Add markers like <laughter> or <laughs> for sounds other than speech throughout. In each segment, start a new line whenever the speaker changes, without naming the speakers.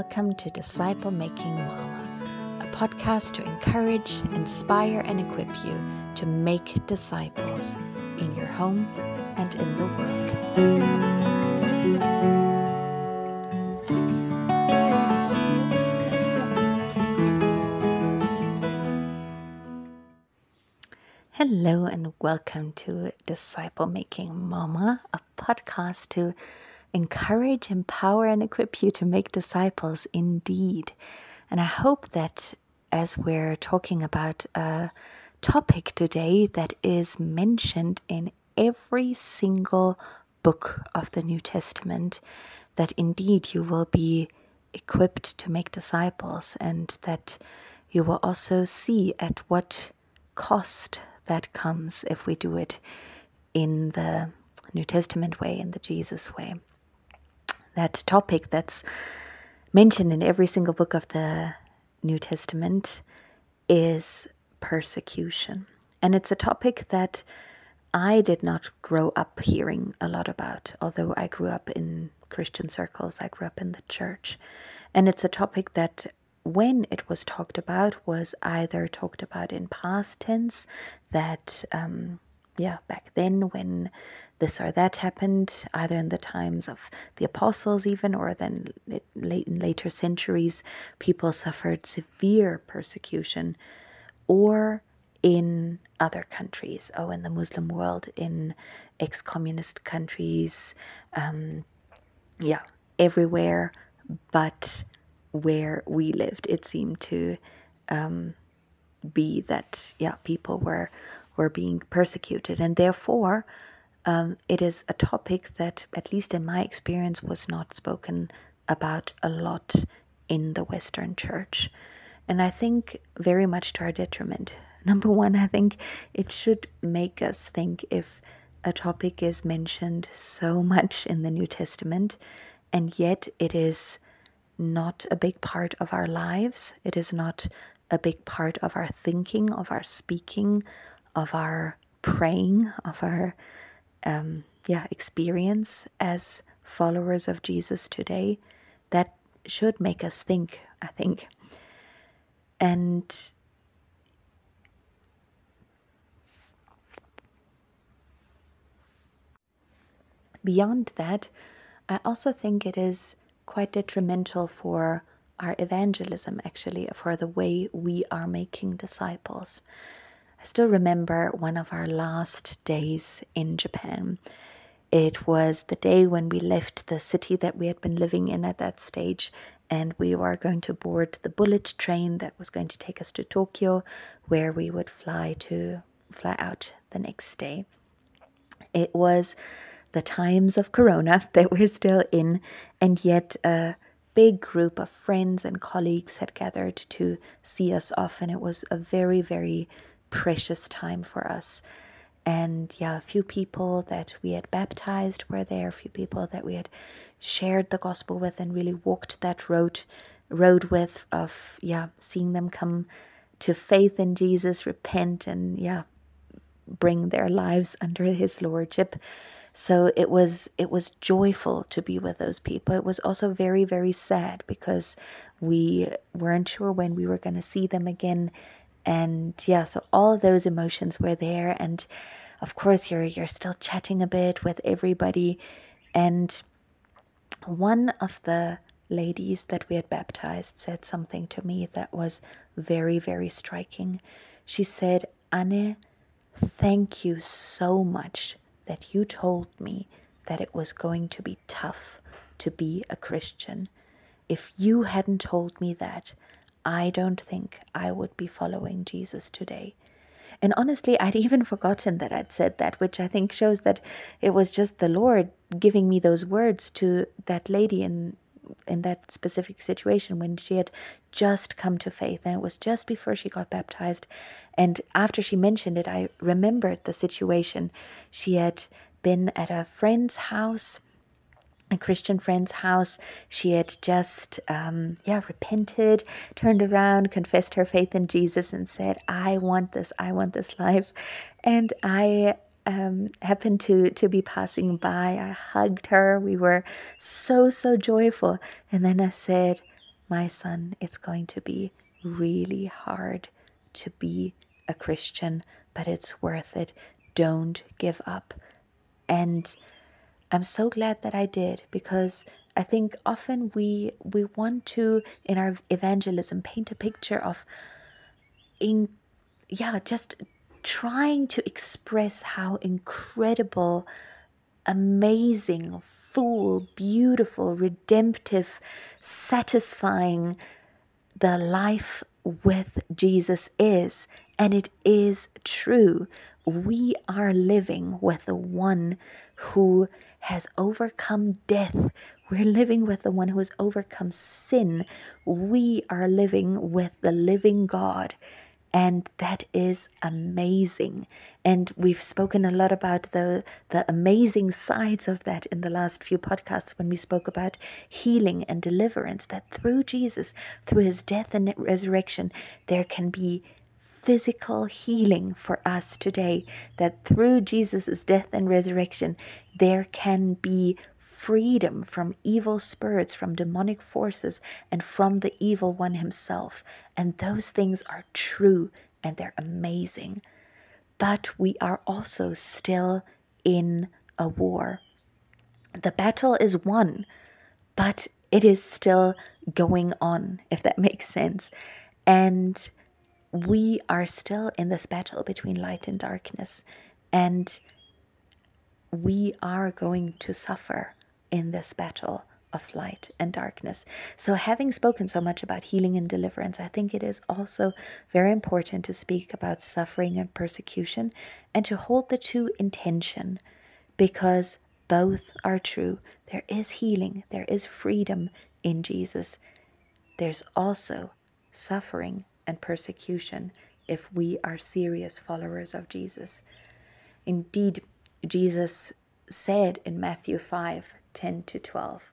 welcome to Disciple Making Mama, a podcast to encourage, inspire, and equip you to make disciples in your home and in the world. Hello, and welcome to Disciple Making Mama, a podcast to encourage, empower, and equip you to make disciples indeed. And I hope that as we're talking about a topic today that is mentioned in every single book of the New Testament, that indeed you will be equipped to make disciples and that you will also see at what cost that comes if we do it in the New Testament way, in the Jesus way that topic that's mentioned in every single book of the New Testament is persecution. And it's a topic that I did not grow up hearing a lot about, although I grew up in Christian circles, I grew up in the church. And it's a topic that, when it was talked about, was either talked about in past tense, that, um, yeah, back then when this or that happened, either in the times of the apostles, even, or then late in later centuries, people suffered severe persecution, or in other countries, oh, in the Muslim world, in ex communist countries, um, yeah, everywhere but where we lived, it seemed to um, be that, yeah, people were, were being persecuted, and therefore, um, it is a topic that, at least in my experience, was not spoken about a lot in the Western church. And I think very much to our detriment. <laughs> Number one, I think it should make us think if a topic is mentioned so much in the New Testament, and yet it is not a big part of our lives, it is not a big part of our thinking, of our speaking, of our praying, of our um, yeah experience as followers of Jesus today that should make us think I think. And beyond that I also think it is quite detrimental for our evangelism actually for the way we are making disciples I still remember one of our last days in Japan. It was the day when we left the city that we had been living in at that stage, and we were going to board the bullet train that was going to take us to Tokyo, where we would fly to fly out the next day. It was the times of Corona <laughs> that we're still in, and yet a big group of friends and colleagues had gathered to see us off, and it was a very, very precious time for us. And yeah, a few people that we had baptized were there, a few people that we had shared the gospel with and really walked that road road with of yeah, seeing them come to faith in Jesus, repent and yeah, bring their lives under his lordship. So it was it was joyful to be with those people. It was also very very sad because we weren't sure when we were going to see them again and yeah so all those emotions were there. And of course you're you're still chatting a bit with everybody. And one of the ladies that we had baptized said something to me that was very very striking. She said anne thank you so much that you told me that it was going to be tough to be a christian. If you hadn't told me that I don't think I would be following Jesus today. And honestly, I'd even <laughs> forgotten that I'd said that, which I think shows that it was just the Lord giving me those words to that lady in in that specific situation when she had just come to faith and it was just before she got baptized and after she mentioned it I remembered the situation she had been at a friend's house a Christian friend's house. She had just, um, yeah, repented, turned around, confessed her faith in Jesus, and said, "I want this. I want this life." And I um, happened to to be passing by. I hugged her. We were so so joyful. And then I said, my son, it's going to be really hard to be a Christian, but it's worth it. Don't give up. And I'm so glad that I did because I think often we we want to in our evangelism paint a picture of in yeah, just trying to express how incredible amazing, full, beautiful, redemptive, satisfying the life with Jesus is. And it is true. We are living with the one who has overcome death. We're living with the one who has overcome sin. We are living with the living God. And that is amazing. And we've spoken a lot about the, the amazing sides of that in the last few podcasts when we spoke about healing and deliverance, that through Jesus, through his death and resurrection, there can be physical healing for us today. That through Jesus' death and resurrection, there can be freedom from evil spirits, from demonic forces, and from the evil one himself. And those things are true and they're amazing. But we are also still in a war. The battle is won, but it is still going on, if that <laughs> makes sense. And we are still in this battle between light and darkness. And we are going to suffer in this battle of light and darkness. So, having spoken so much about healing and deliverance, I think it is also very important to speak about suffering and persecution and to hold the two in tension because both are true. There is healing, there is freedom in Jesus. There's also suffering and persecution if we are serious followers of Jesus. Indeed, Jesus said in Matthew 5 10 to 12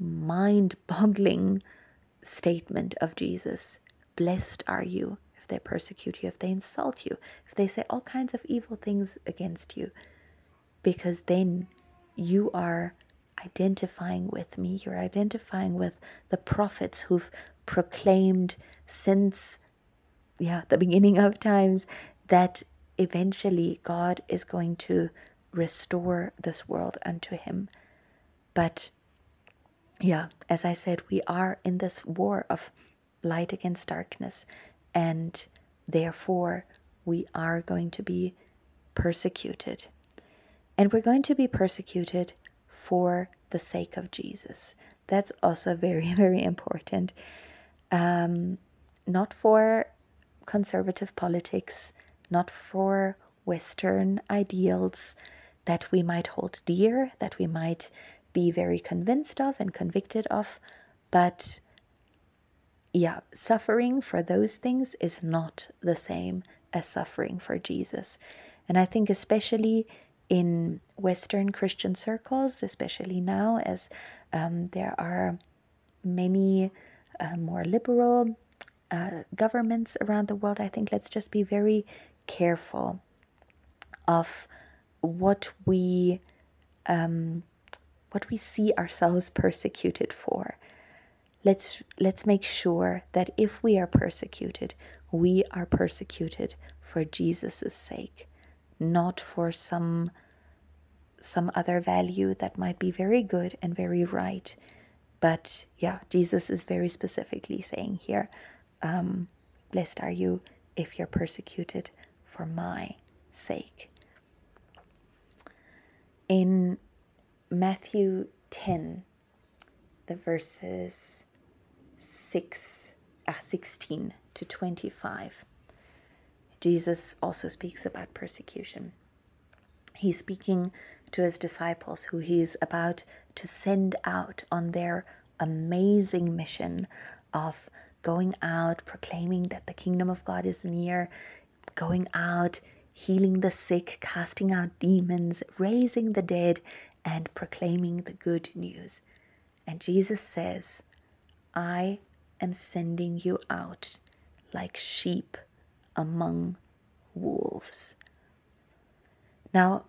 mind boggling statement of Jesus. Blessed are you if they persecute you, if they insult you, if they say all kinds of evil things against you, because then you are identifying with me. You're identifying with the prophets who've proclaimed since yeah, the beginning of times that eventually God is going to restore this world unto him. But yeah, as I said, we are in this war of light against darkness, and therefore we are going to be persecuted. And we're going to be persecuted for the sake of Jesus. That's also very, <laughs> very important. Um, not for conservative politics, not for Western ideals that we might hold dear, that we might be very convinced of and convicted of. But yeah, suffering for those things is not the same as suffering for Jesus. And I think, especially in Western Christian circles, especially now, as um, there are many uh, more liberal uh, governments around the world, I think let's just be very careful of what we um, what we see ourselves persecuted for. Let's let's make sure that if we are persecuted, we are persecuted for Jesus' sake, not for some some other value that might be very good and very right. But yeah, Jesus is very specifically saying here, um, blessed are you if you're persecuted for my sake. In Matthew 10, the verses 6, uh, 16 to 25, Jesus also speaks about persecution. He's speaking to his disciples who he's about to send out on their amazing mission of going out, proclaiming that the kingdom of God is near, going out, healing the sick, casting out demons, raising the dead, and proclaiming the good news. And Jesus says, I am sending you out like sheep among wolves. Now,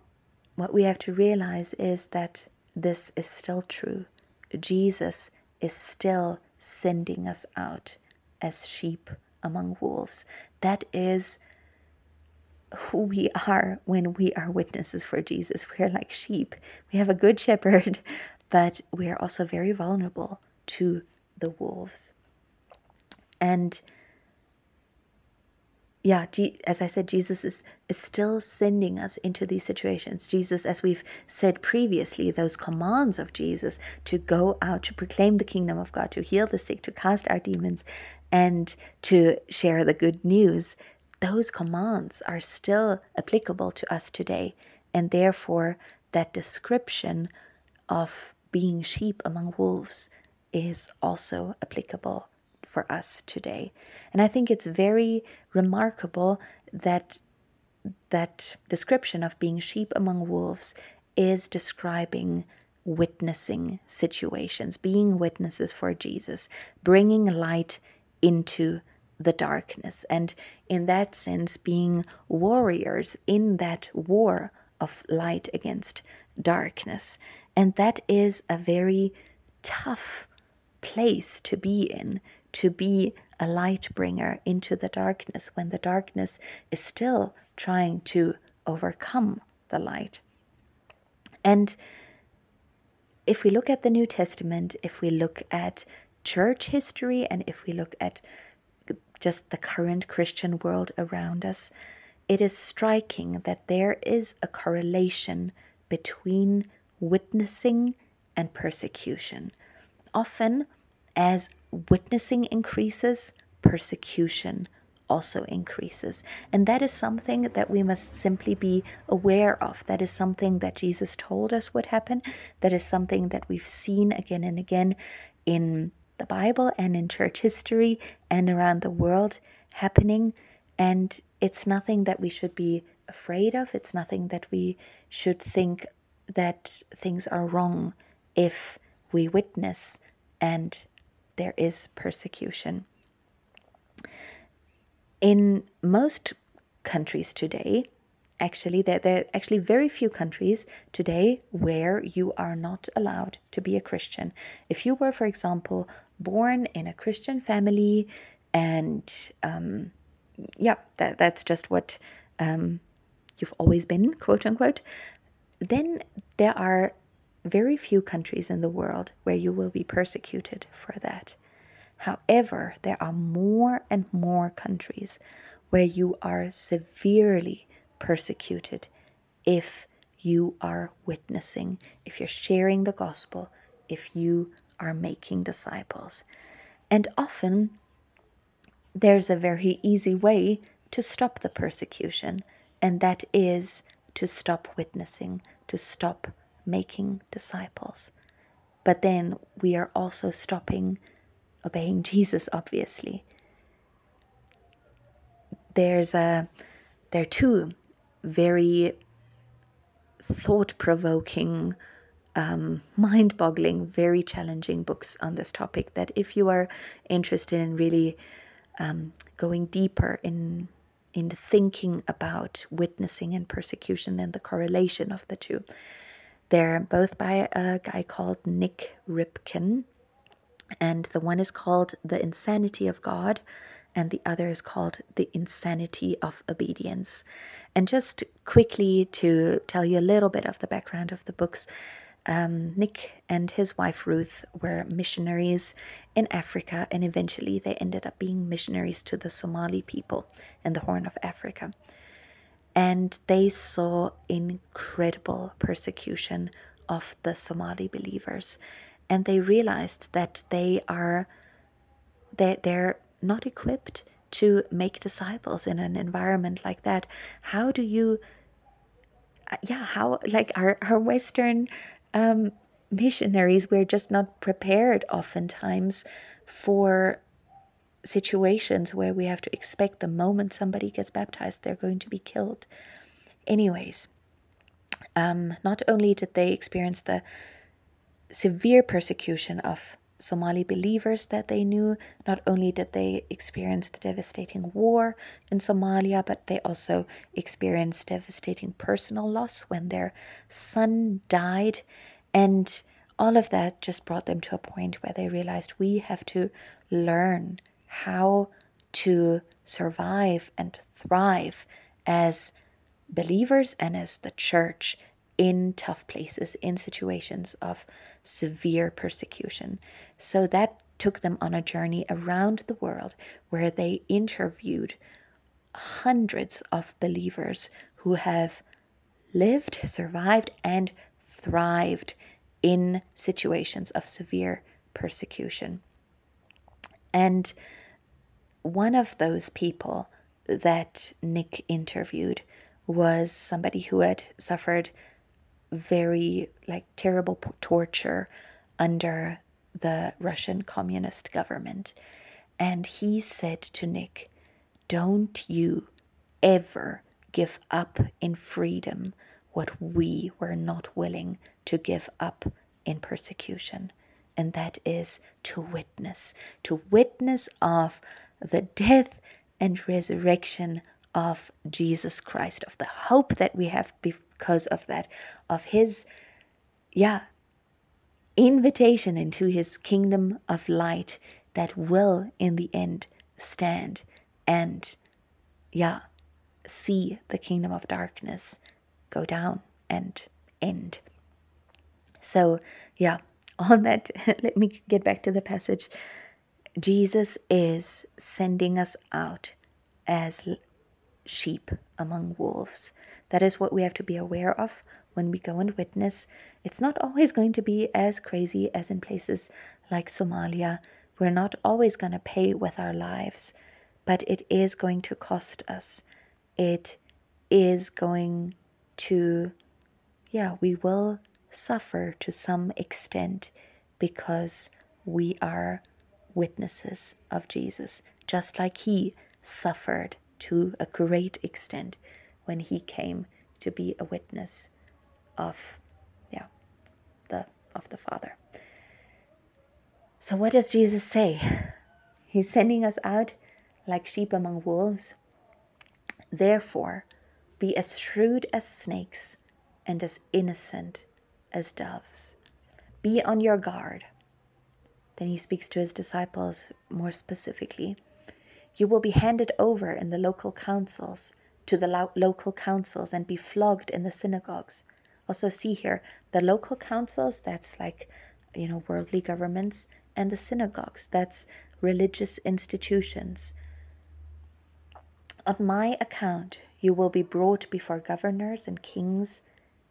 what we have to realize is that this is still true. Jesus is still sending us out as sheep among wolves. That is who we are when we are witnesses for Jesus. We are like sheep. We have a good shepherd, <laughs> but we are also very vulnerable to the wolves. And yeah, as I said, Jesus is, is still sending us into these situations. Jesus, as we've said previously, those commands of Jesus to go out, to proclaim the kingdom of God, to heal the sick, to cast out demons, and to share the good news, those commands are still applicable to us today. And therefore, that description of being sheep among wolves is also applicable for us today. And I think it's very remarkable that that description of being sheep among wolves is describing witnessing situations, being witnesses for Jesus, bringing light into the darkness, and in that sense, being warriors in that war of light against darkness. And that is a very tough place to be in, to be a light bringer into the darkness when the darkness is still trying to overcome the light. And if we look at the New Testament, if we look at church history, and if we look at just the current Christian world around us, it is striking that there is a correlation between witnessing and persecution. Often, as witnessing increases, persecution also increases. And that is something that we must simply be aware of. That is something that Jesus told us would happen. That is something that we've seen again and again in the Bible and in church history and around the world happening. And it's nothing that we should be afraid of. It's nothing that we should think that things are wrong if we witness and there is persecution. In most countries today, actually there, there are actually very few countries today where you are not allowed to be a christian. If you were for example born in a christian family and um, yeah that, that's just what um, you've always been <laughs> quote unquote then there are very few countries in the world where you will be persecuted for that. However there are more and more countries where you are severely persecuted if you are witnessing, if you're sharing the gospel, if you are making disciples. And often there's a very easy way to stop the persecution, and that is to stop witnessing, to stop making disciples. But then we are also stopping obeying <laughs> Jesus, obviously. There's a there are two very thought provoking, um, mind boggling, very challenging books on this topic. That if you are interested in really um, going deeper in in thinking about witnessing and persecution and the correlation of the two, they're both by a guy called Nik Ripken, and the one is called The Insanity of God, and the other is called The Insanity of Obedience. And just quickly to tell you a little bit of the background of the books, um, Nik and his wife Ruth were missionaries in Africa, and eventually they ended up being missionaries to the Somali people in the Horn of Africa. And they saw incredible persecution of the Somali believers, and they realized that they are they, they're not equipped to make disciples in an environment like that how do you uh, yeah how like our, our western um, missionaries, we're just not prepared oftentimes for situations where we have to expect the moment somebody gets baptized, they're going to be killed. Anyways, um, not only did they experience the severe persecution of Somali believers that they knew, not only did they experience the devastating war in Somalia, but they also experienced devastating personal loss when their son died. And all of that just brought them to a point where they realized we have to learn how to survive and thrive as believers and as the church in tough places, in situations of severe persecution. So that took them on a journey around the world where they interviewed hundreds of believers who have lived, survived, and thrived in situations of severe persecution. And one of those people that Nik interviewed was somebody who had suffered very like terrible torture under the Russian communist government. And he said to Nik, Don't you ever give up in freedom what we were not willing to give up in persecution. And that is to witness, to witness of the death and resurrection of Jesus Christ, of the hope that we have because of that, of his, yeah, invitation into his kingdom of light that will in the end stand and, yeah, see the kingdom of darkness go down and end. So, yeah, <laughs> on that, <laughs> let me get back to the passage. Jesus is sending us out as sheep among wolves. That is what we have to be aware of when we go and witness. It's not always going to be as crazy as in places like Somalia. We're not always going to pay with our lives, but it is going to cost us. It is going to, yeah, we will suffer to some extent because we are witnesses of Jesus, just like he suffered to a great extent when he came to be a witness of yeah the of the father. So what does jesus say? He's sending us out like sheep among wolves. Therefore be as shrewd as snakes and as innocent as doves. Be on your guard. Then he speaks to his disciples more specifically. You will be handed over in the local councils to the lo- local councils and be flogged in the synagogues. Also, see here the local councils, that's like, you know, worldly governments, and the synagogues, that's religious institutions. On my account, you will be brought before governors and kings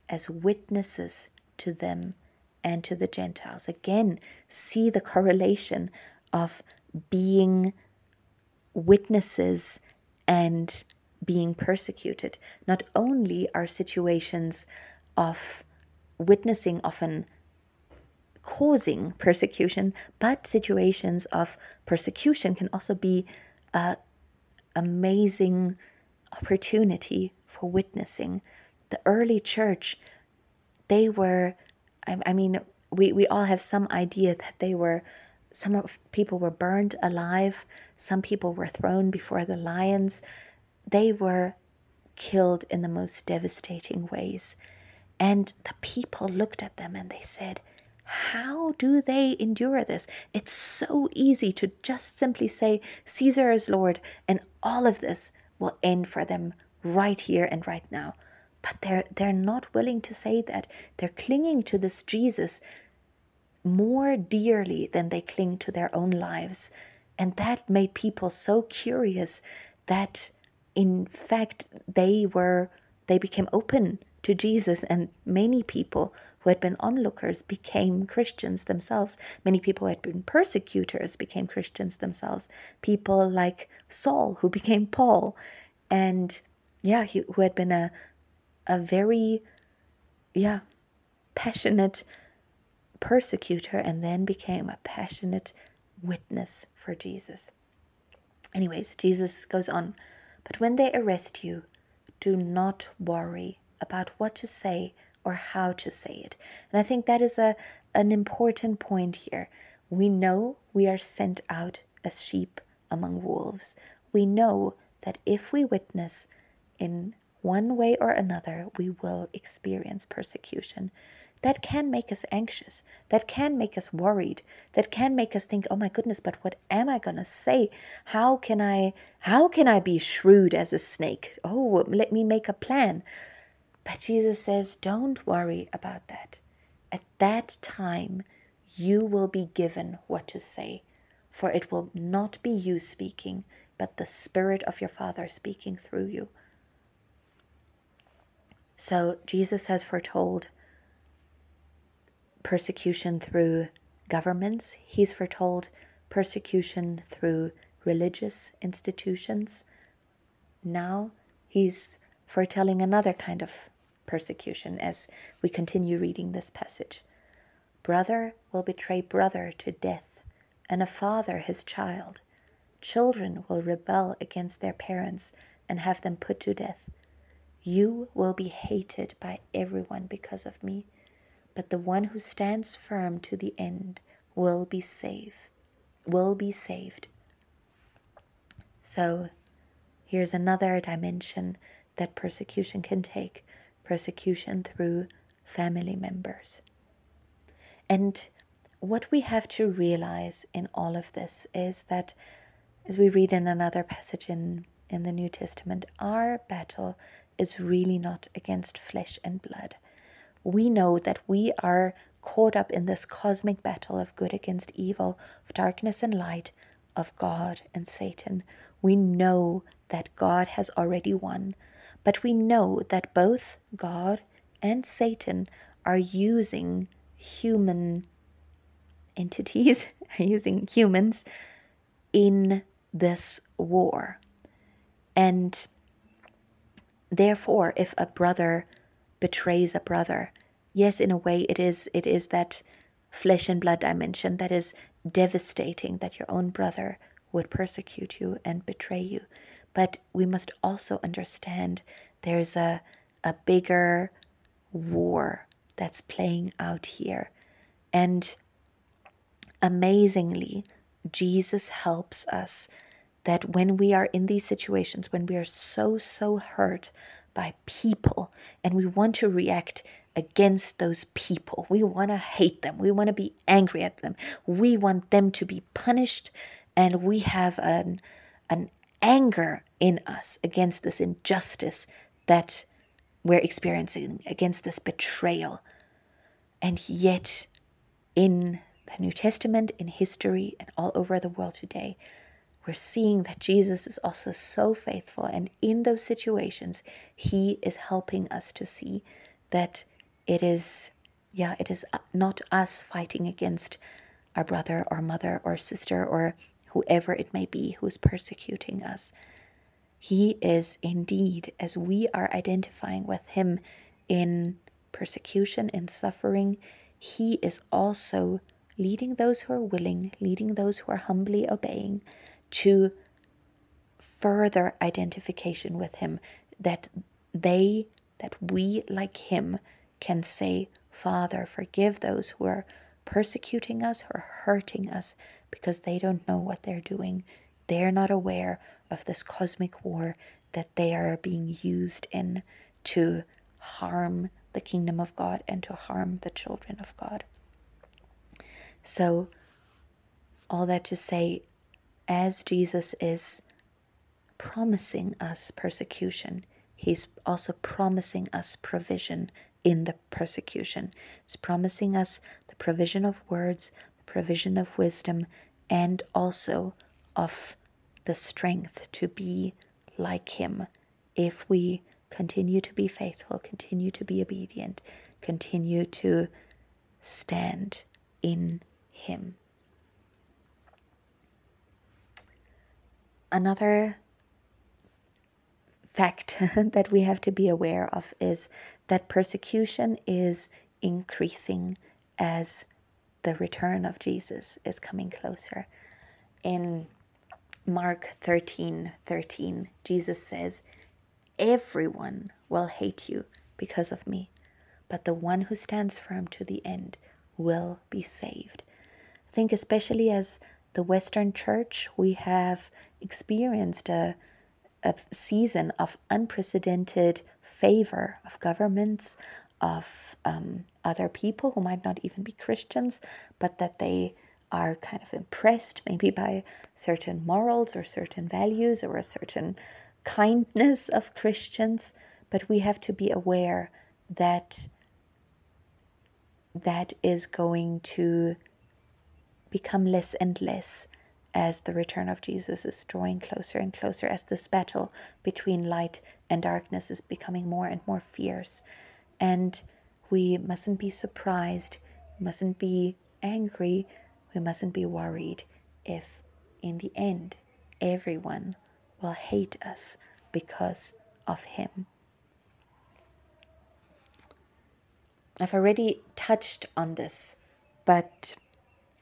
as witnesses to them and to the Gentiles. Again, see the correlation of being witnesses and being persecuted. Not only are situations of witnessing often causing persecution, but situations of persecution can also be an amazing opportunity for witnessing. The early church, they were, I, I mean, we, we all have some idea that they were some people were burned alive, some people were thrown before the lions. They were killed in the most devastating ways. And the people looked at them and they said, How do they endure this? It's so easy to just simply say, Caesar is Lord, and all of this will end for them right here and right now. But they're, they're not willing to say that. They're clinging to this Jesus more dearly than they cling to their own lives. And that made people so curious that in fact they were they became open to Jesus and many people who had been onlookers became Christians themselves. Many people who had been persecutors became Christians themselves. People like Saul who became Paul and yeah, he, who had been a a very yeah, passionate persecutor and then became a passionate witness for Jesus. Anyways, Jesus goes on, but when they arrest you, do not worry about what to say or how to say it. And I think that is a an important point here. We know we are sent out as sheep among wolves. We know that if we witness in one way or another, we will experience persecution. That can make us anxious. That can make us worried. That can make us think, "Oh my goodness, but what am I to say? How can I how can I be shrewd as a snake? Oh, let me make a plan." But Jesus says, "Don't worry about that. At that time, you will be given what to say, for it will not be you speaking, but the Spirit of your Father speaking through you." So Jesus has foretold persecution through governments, he's foretold persecution through religious institutions. Now he's foretelling another kind of persecution as we continue reading this passage. Brother will betray brother to death, and a father his child. Children will rebel against their parents and have them put to death. You will be hated by everyone because of me, but the one who stands firm to the end will be saved. Will be saved. So, here's another dimension that persecution can take persecution through family members. And what we have to realize in all of this is that, as we read in another passage in, in the New Testament, our battle is really not against flesh and blood. We know that we are caught up in this cosmic battle of good against evil, of darkness and light, of God and Satan. We know that God has already won, but we know that both God and Satan are using human entities, <laughs> are using humans in this war. And Therefore, if a brother betrays a brother, yes, in a way it is it is that flesh and blood dimension that is devastating that your own brother would persecute you and betray you. But we must also understand there's a a bigger war that's playing out here. And amazingly, Jesus helps us that when we are in these situations, when we are so, so hurt by people. And we want to react against those people, we want to hate them, we want to be angry at them, we want them to be punished, and we have an, an anger in us against this injustice that we're experiencing, against this betrayal. And yet, in the New Testament, in history, and all over the world today, we're seeing that Jesus is also so faithful. And in those situations, he is helping us to see that it is, yeah, it is uh, not us fighting against our brother or mother or sister or whoever it may be who's persecuting us. He is indeed, as we are identifying with him in persecution, in suffering, he is also leading those who are willing, leading those who are humbly obeying to further identification with him that they that we like him can say father forgive those who are persecuting us or hurting us because they don't know what they're doing they're not aware of this cosmic war that they are being used in to harm the kingdom of God and to harm the children of God. So, all that to say, as Jesus is promising us persecution, he's also promising us provision in the persecution. He's promising us the provision of words, the provision of wisdom, and also of the strength to be like him if we continue to be faithful, continue to be obedient, continue to stand in him. Another fact <laughs> that we have to be aware of is that persecution is increasing as the return of Jesus is coming closer. In Mark 13 13, Jesus says, Everyone will hate you because of me, but the one who stands firm to the end will be saved. I think, especially as the Western Church, we have experienced a, a season of unprecedented favor of governments, of um, other people who might not even be Christians, but that they are kind of impressed maybe by certain morals or certain values or a certain kindness of Christians. But we have to be aware that that is going to become less and less as the return of Jesus is drawing closer and closer, as this battle between light and darkness is becoming more and more fierce. And we mustn't be surprised, mustn't be angry, we mustn't be worried if in the end everyone will hate us because of him. I've already touched on this, but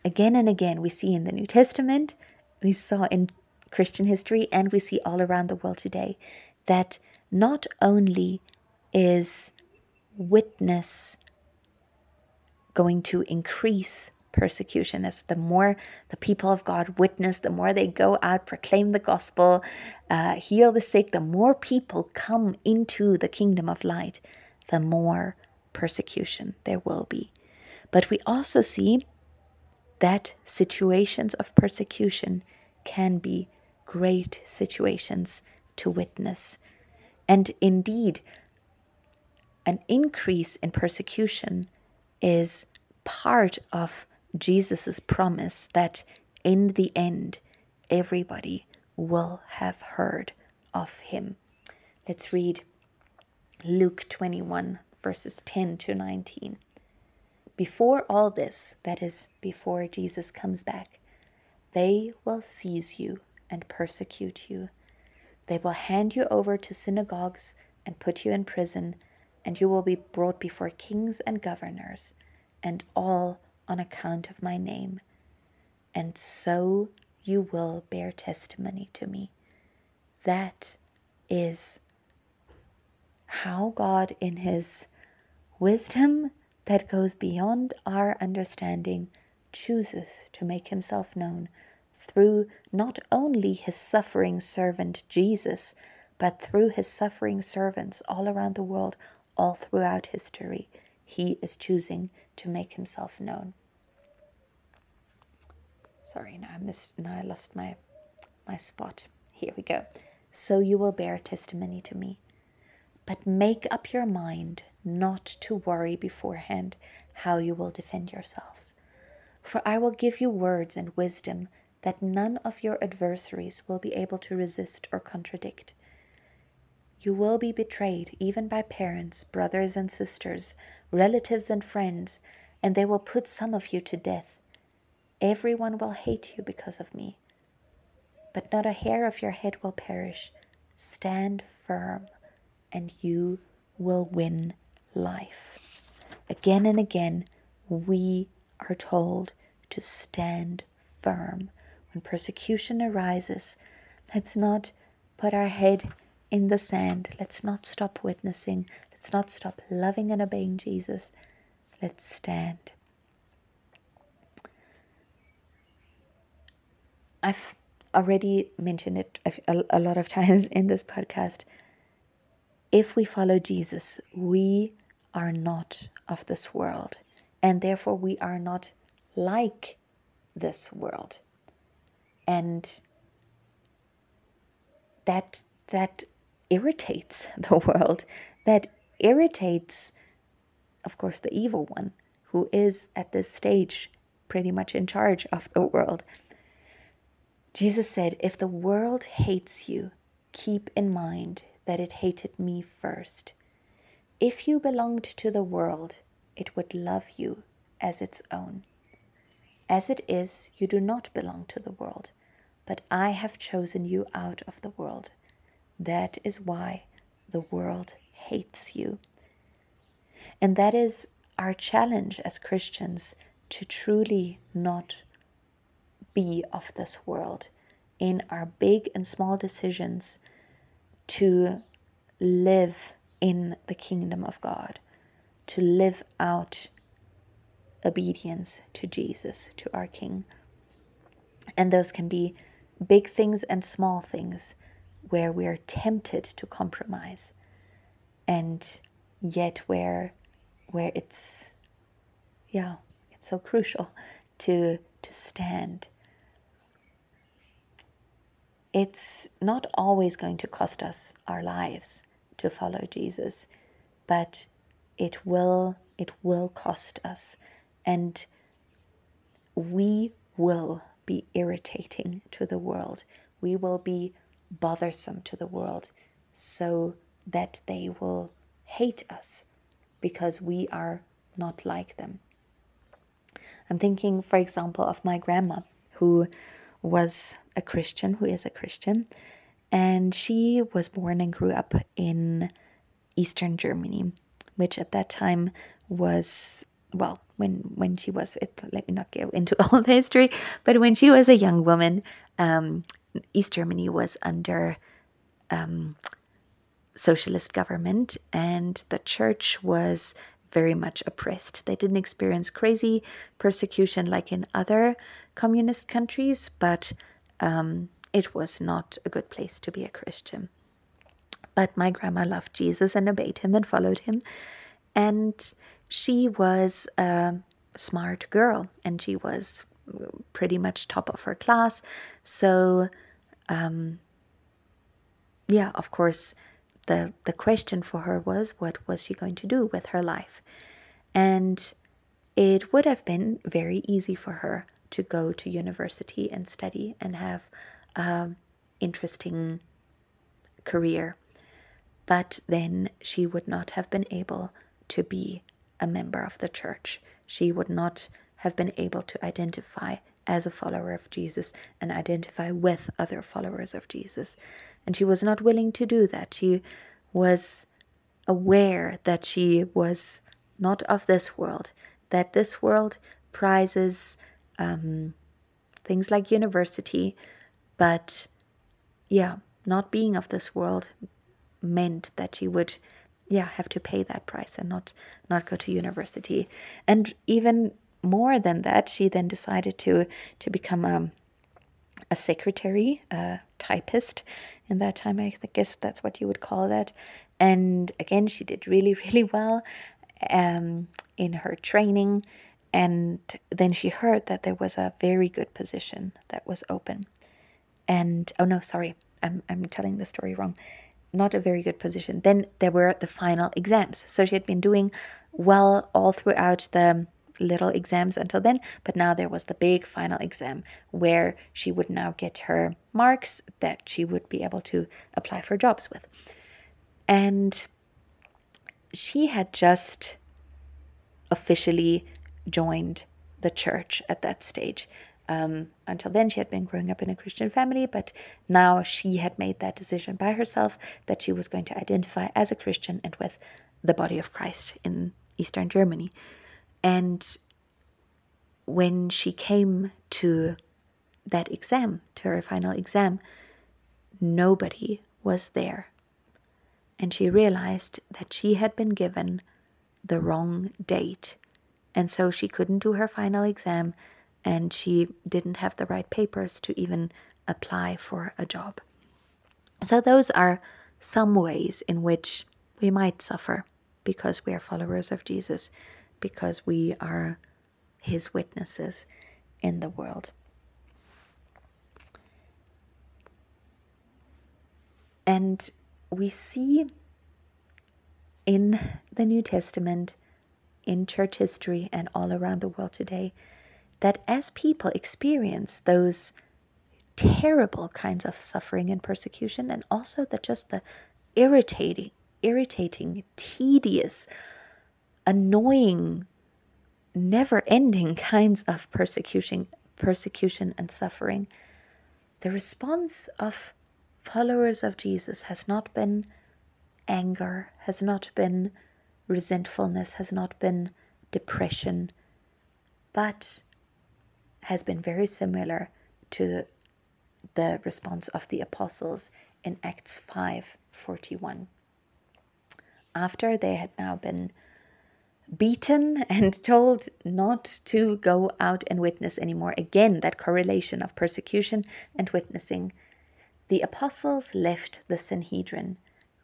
again and again we see in the New Testament, we saw in Christian history, and we see all around the world today that not only is witness going to increase persecution as the more the people of God witness, the more they go out, proclaim the gospel, uh, heal the sick, the more people come into the kingdom of light, the more persecution there will be. But we also see that situations of persecution can be great situations to witness. And indeed, an increase in persecution is part of Jesus' promise that in the end, everybody will have heard of him. Let's read Luke 21, verses 10 to 19. Before all this, that is, before Jesus comes back, they will seize you and persecute you. They will hand you over to synagogues and put you in prison and you will be brought before kings and governors, and all on account of my name. And so you will bear testimony to me. That is how God, in His wisdom that goes beyond our understanding, chooses to make Himself known through not only His suffering servant Jesus, but through His suffering servants all around the world all throughout history, he is choosing to make himself known. Sorry, now I missed now I lost my my spot. Here we go. So you will bear testimony to me. But make up your mind not to worry beforehand how you will defend yourselves. For I will give you words and wisdom that none of your adversaries will be able to resist or contradict. You will be betrayed even by parents, brothers and sisters, relatives and friends, and they will put some of you to death. Everyone will hate you because of me. But not a hair of your head will perish. Stand firm, and you will win life. Again and again, we are told to stand firm. When persecution arises, let's not put our head in the sand. Let's not stop witnessing. Let's not stop loving and obeying Jesus. Let's stand. I've already mentioned it a, lot of <laughs> times in this podcast. If we follow Jesus, we are not of this world, and therefore we are not like this world. And that that irritates <laughs> the world, that irritates, of course, the evil one, who is at this stage pretty much in charge of the world. Jesus said, If the world hates you, keep in mind that it hated me first. If you belonged to the world, it would love you as its own. As it is, you do not belong to the world, but I have chosen you out of the world. That is why the world hates you. And that is our challenge as Christians to truly not be of this world in our big and small decisions to live in the kingdom of God, to live out obedience to Jesus, to our King. And those can be big things and small things where we are tempted to compromise and yet where where it's yeah it's so crucial to to stand it's not always going to cost us our lives to follow Jesus but it will it will cost us and we will be irritating to the world we will be bothersome to the world so that they will hate us because we are not like them. I'm thinking, for example, of my grandma who was a Christian, who is a Christian, and she was born and grew up in Eastern Germany, which at that time was well when when she was it let me not go into <laughs> all the history but when she was a young woman um, east germany was under um, socialist government, and the church was very much oppressed. They didn't experience crazy persecution like in other communist countries, but um, it was not a good place to be a Christian. But my grandma loved Jesus and obeyed him and followed him. And she was a smart girl and she was pretty much top of her class. So, um, yeah, of course, the, the question for her was what was she going to do with her life? And it would have been very easy for her to go to university and study and have interesting career. But then she would not have been able to be a member of the church. She would not have been able to identify as a follower of Jesus and identify with other followers of Jesus. And she was not willing to do that. She was aware that she was not of this world, that this world prizes um, things like university, but yeah, not being of this world meant that she would yeah have to pay that price and not not go to university and even more than that she then decided to to become a, a secretary a typist in that time. I guess that's what you would call that. And again, she did really, <laughs> really well um, in her training. And then she heard that there was a very good position that was open. And oh no, sorry, I'm, I'm telling the story wrong. Not a very good position. Then there were the final exams. So she had been doing well all throughout the little exams until then, but now there was the big final exam where she would now get her marks that she would be able to apply for jobs with. And she had just officially joined the church at that stage. Um, until then, she had been growing up in a Christian family, but now she had made that decision by herself that she was going to identify as a Christian and with the body of Christ in Eastern Germany. And when she came to that exam, to her final exam, nobody was there. And she realized that she had been given the wrong date. And so she couldn't do her final exam and she didn't have the right papers to even apply for a job. So, those are some ways in which we might suffer because we are followers of Jesus because we are his witnesses in the world. And we see in the New Testament, in church history, and all around the world today that as people experience those terrible kinds of suffering and persecution, and also the just the irritating, irritating, tedious, annoying, never ending <laughs> kinds of persecution, persecution and suffering, the response of followers of Jesus has not been anger, has not been resentfulness, has not been depression, but has been very similar to the, response of the apostles in Acts 5:41. After they had now been beaten and <laughs> told not to go out and witness anymore. Again, that correlation of persecution and witnessing. The apostles left the Sanhedrin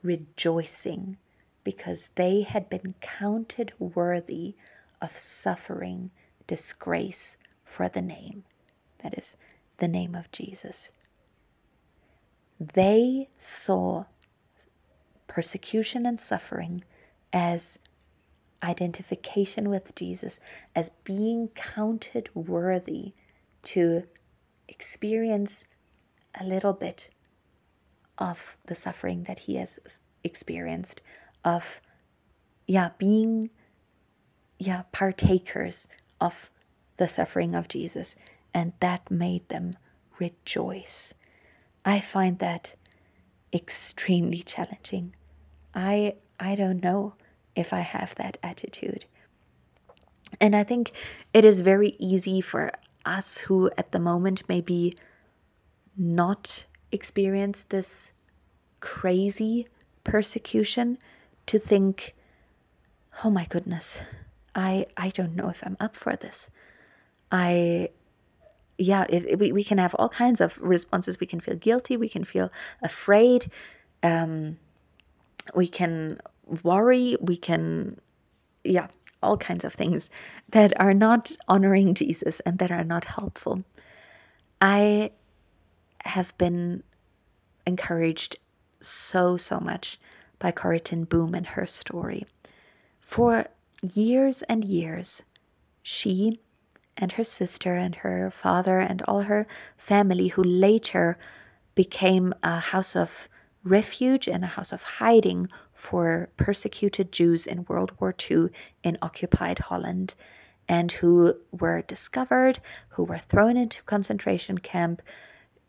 rejoicing because they had been counted worthy of suffering disgrace for the name. That is, the name of Jesus. They saw persecution and suffering as identification with Jesus, as being counted worthy to experience a little bit of the suffering that he has experienced, of yeah, being yeah, partakers of the suffering of Jesus, and that made them rejoice. I find that extremely challenging. I I don't know if I have that attitude. And I think it is very easy for us who at the moment maybe not experience this crazy persecution to think, oh my goodness, I, I don't know if I'm up for this. I, yeah, it, it, we, we can have all kinds of responses. We can feel guilty, we can feel afraid, um, we can worry, we can, yeah, all kinds of things that are not honoring Jesus and that are not helpful. I have been encouraged so, so much by Corrie ten Boom and her story. For years and years, she and her sister and her father and all her family, who later became a house of refuge and a house of hiding for persecuted Jews in World War II in occupied Holland, and who were discovered, who were thrown into concentration camp.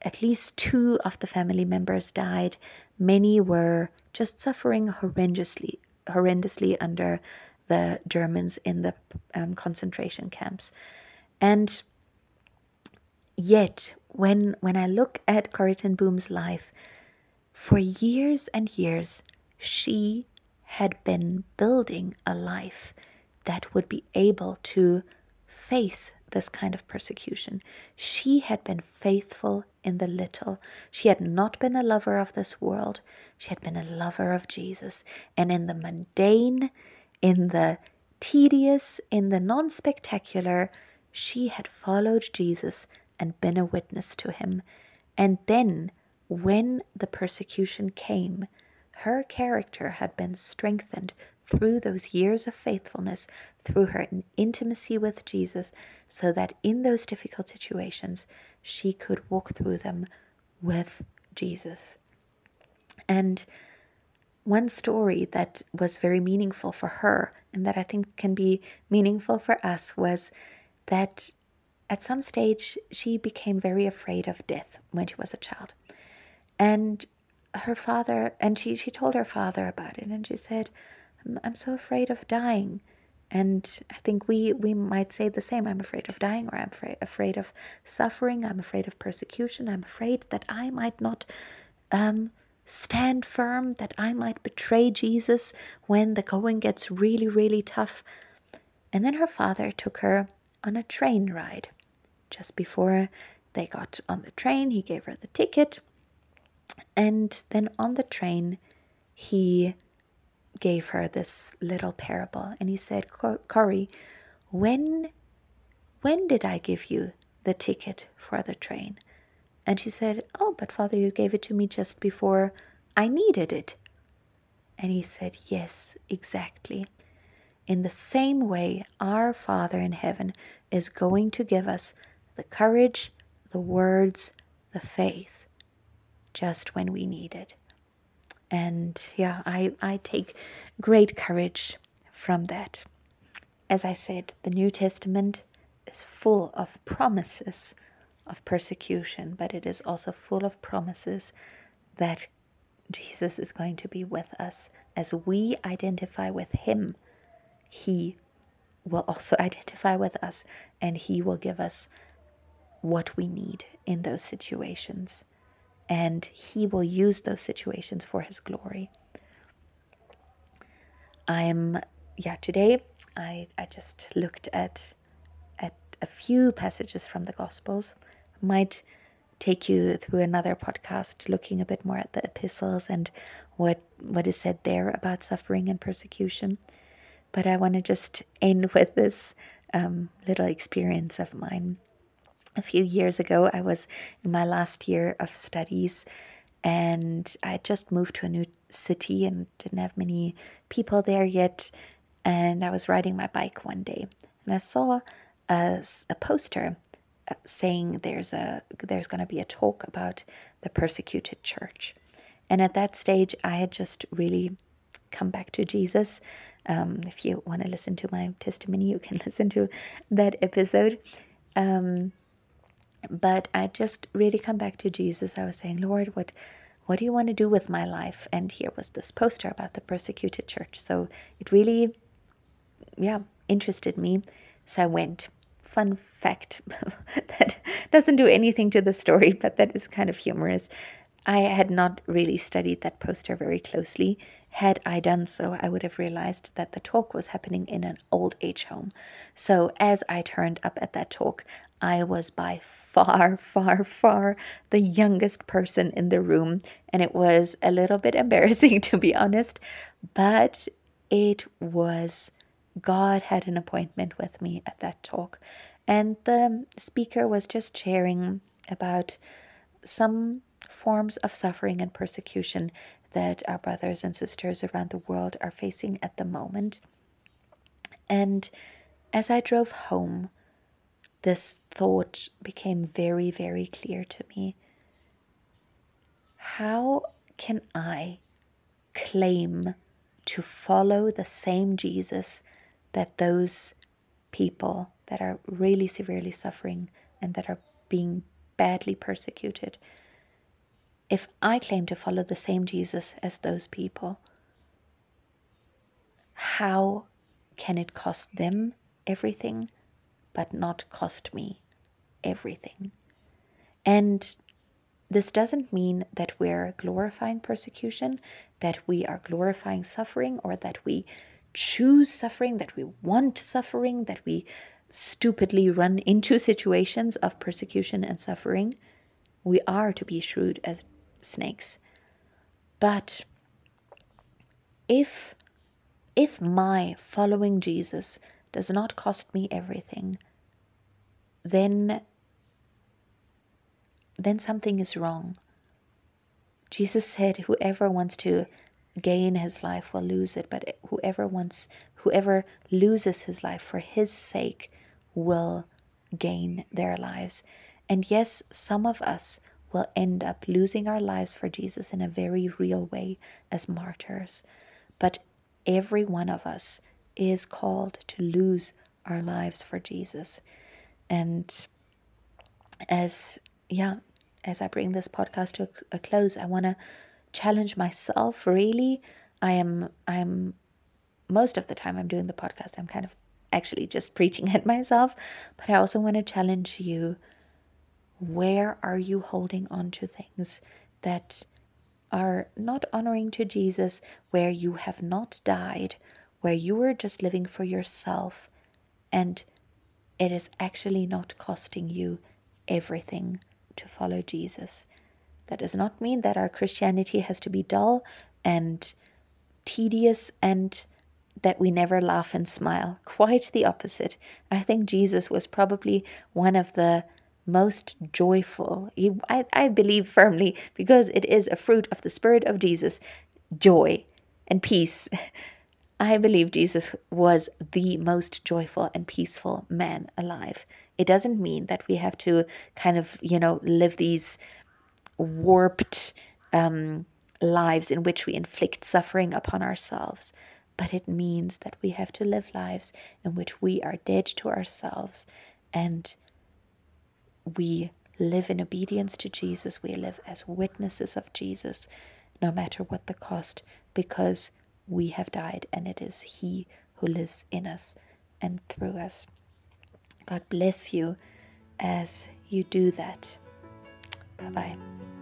At least two of the family members died. Many were just suffering horrendously, horrendously under the Germans in the um, concentration camps. And yet, when when I look at Corrie ten Boom's life, for years and years, she had been building a life that would be able to face this kind of persecution. She had been faithful in the little. She had not been a lover of this world. She had been a lover of Jesus. And in the mundane, in the tedious, in the non spectacular, she had followed Jesus and been a witness to him. And then when the persecution came, her character had been strengthened through those years of faithfulness, through her intimacy with Jesus, so that in those difficult situations, she could walk through them with Jesus. And one story that was very meaningful for her, and that I think can be meaningful for us, was that at some stage she became very afraid of death when she was a child. And her father, and she, she told her father about it, and she said, I'm, I'm so afraid of dying. And I think we, we might say the same. I'm afraid of dying, or I'm afraid, afraid of suffering. I'm afraid of persecution. I'm afraid that I might not um, stand firm, that I might betray Jesus when the going gets really, really tough. And then her father took her on a train ride. Just before they got on the train, he gave her the ticket and then on the train, he gave her this little parable and he said, Corrie, when when did I give you the ticket for the train? And she said, Oh, but father, you gave it to me just before I needed it. And he said, Yes, exactly. In the same way, our Father in heaven is going to give us the courage, the words, the faith just when we need it. And yeah, I, I take great courage from that. As I said, the New Testament is full of promises of persecution, but it is also full of promises that Jesus is going to be with us as we identify with Him. He will also identify with us and He will give us what we need in those situations. And He will use those situations for His glory. I'm, yeah, today I, I just looked at, at a few passages from the Gospels. Might take you through another podcast looking a bit more at the epistles and what what is said there about suffering and persecution. But I want to just end with this um, little experience of mine. A few years ago, I was in my last year of studies and I just moved to a new city and didn't have many people there yet. And I was riding my bike one day and I saw a, a poster uh, saying there's a there's going to be a talk about the persecuted church. And at that stage, I had just really come back to Jesus. Um, if you want to listen to my testimony, you can <laughs> listen to that episode. Um, but I just really come back to Jesus. I was saying, Lord, what what do you want to do with my life? And here was this poster about the persecuted church. So it really, yeah, interested me. So I went. Fun fact <laughs> that doesn't do anything to the story, but that is kind of humorous. I had not really studied that poster very closely. Had I done so, I would have realized that the talk was happening in an old age home. So, as I turned up at that talk, I was by <laughs> far, far, far the youngest person in the room, and it was a little bit embarrassing <laughs> to be honest, but it was God had an appointment with me at that talk, and the speaker was just sharing about some forms of suffering and persecution that our brothers and sisters around the world are facing at the moment. And as I drove home, this thought became very, very clear to me. How can I claim to follow the same Jesus that those people that are really severely suffering and that are being badly persecuted if I claim to follow the same Jesus as those people, how can it cost them everything but not cost me everything? And this doesn't mean that we're glorifying persecution, that we are glorifying suffering, or that we choose suffering, that we want suffering, that we stupidly run <laughs> into situations of persecution and suffering. We are to be shrewd as snakes. But if if my following Jesus does not cost me everything, then then something is wrong. Jesus said, Whoever wants to gain his life will lose it, but whoever wants whoever loses his life for his sake will gain their lives. And yes, some of us will end up losing our lives for Jesus in a very real way as martyrs. But every one of us is called to lose our lives for Jesus. And as, yeah, as I bring this podcast to a, close, I want to challenge myself really. I am, I'm, most of the time I'm doing the podcast, I'm kind of actually just preaching <laughs> at myself, but I also want to challenge you where are you holding on to things that are not honoring to Jesus, where you have not died, where you are just living for yourself, and it is actually not costing you everything to follow Jesus? That does not mean that our Christianity has to be dull and tedious and that we never laugh and smile. <laughs> Quite the opposite. I think Jesus was probably one of the most joyful. I, I believe firmly, because it is a fruit of the Spirit of Jesus, joy and peace. <laughs> I believe Jesus was the most joyful and peaceful man alive. It doesn't mean that we have to kind of, you know, live these warped um, lives in which we inflict suffering upon ourselves. But it means that we have to live lives in which we are dead to ourselves and we live in obedience to Jesus, we live as witnesses of Jesus, no matter what the cost, because we have died and it is He who lives in us and through us. God bless you as you do that. Bye bye.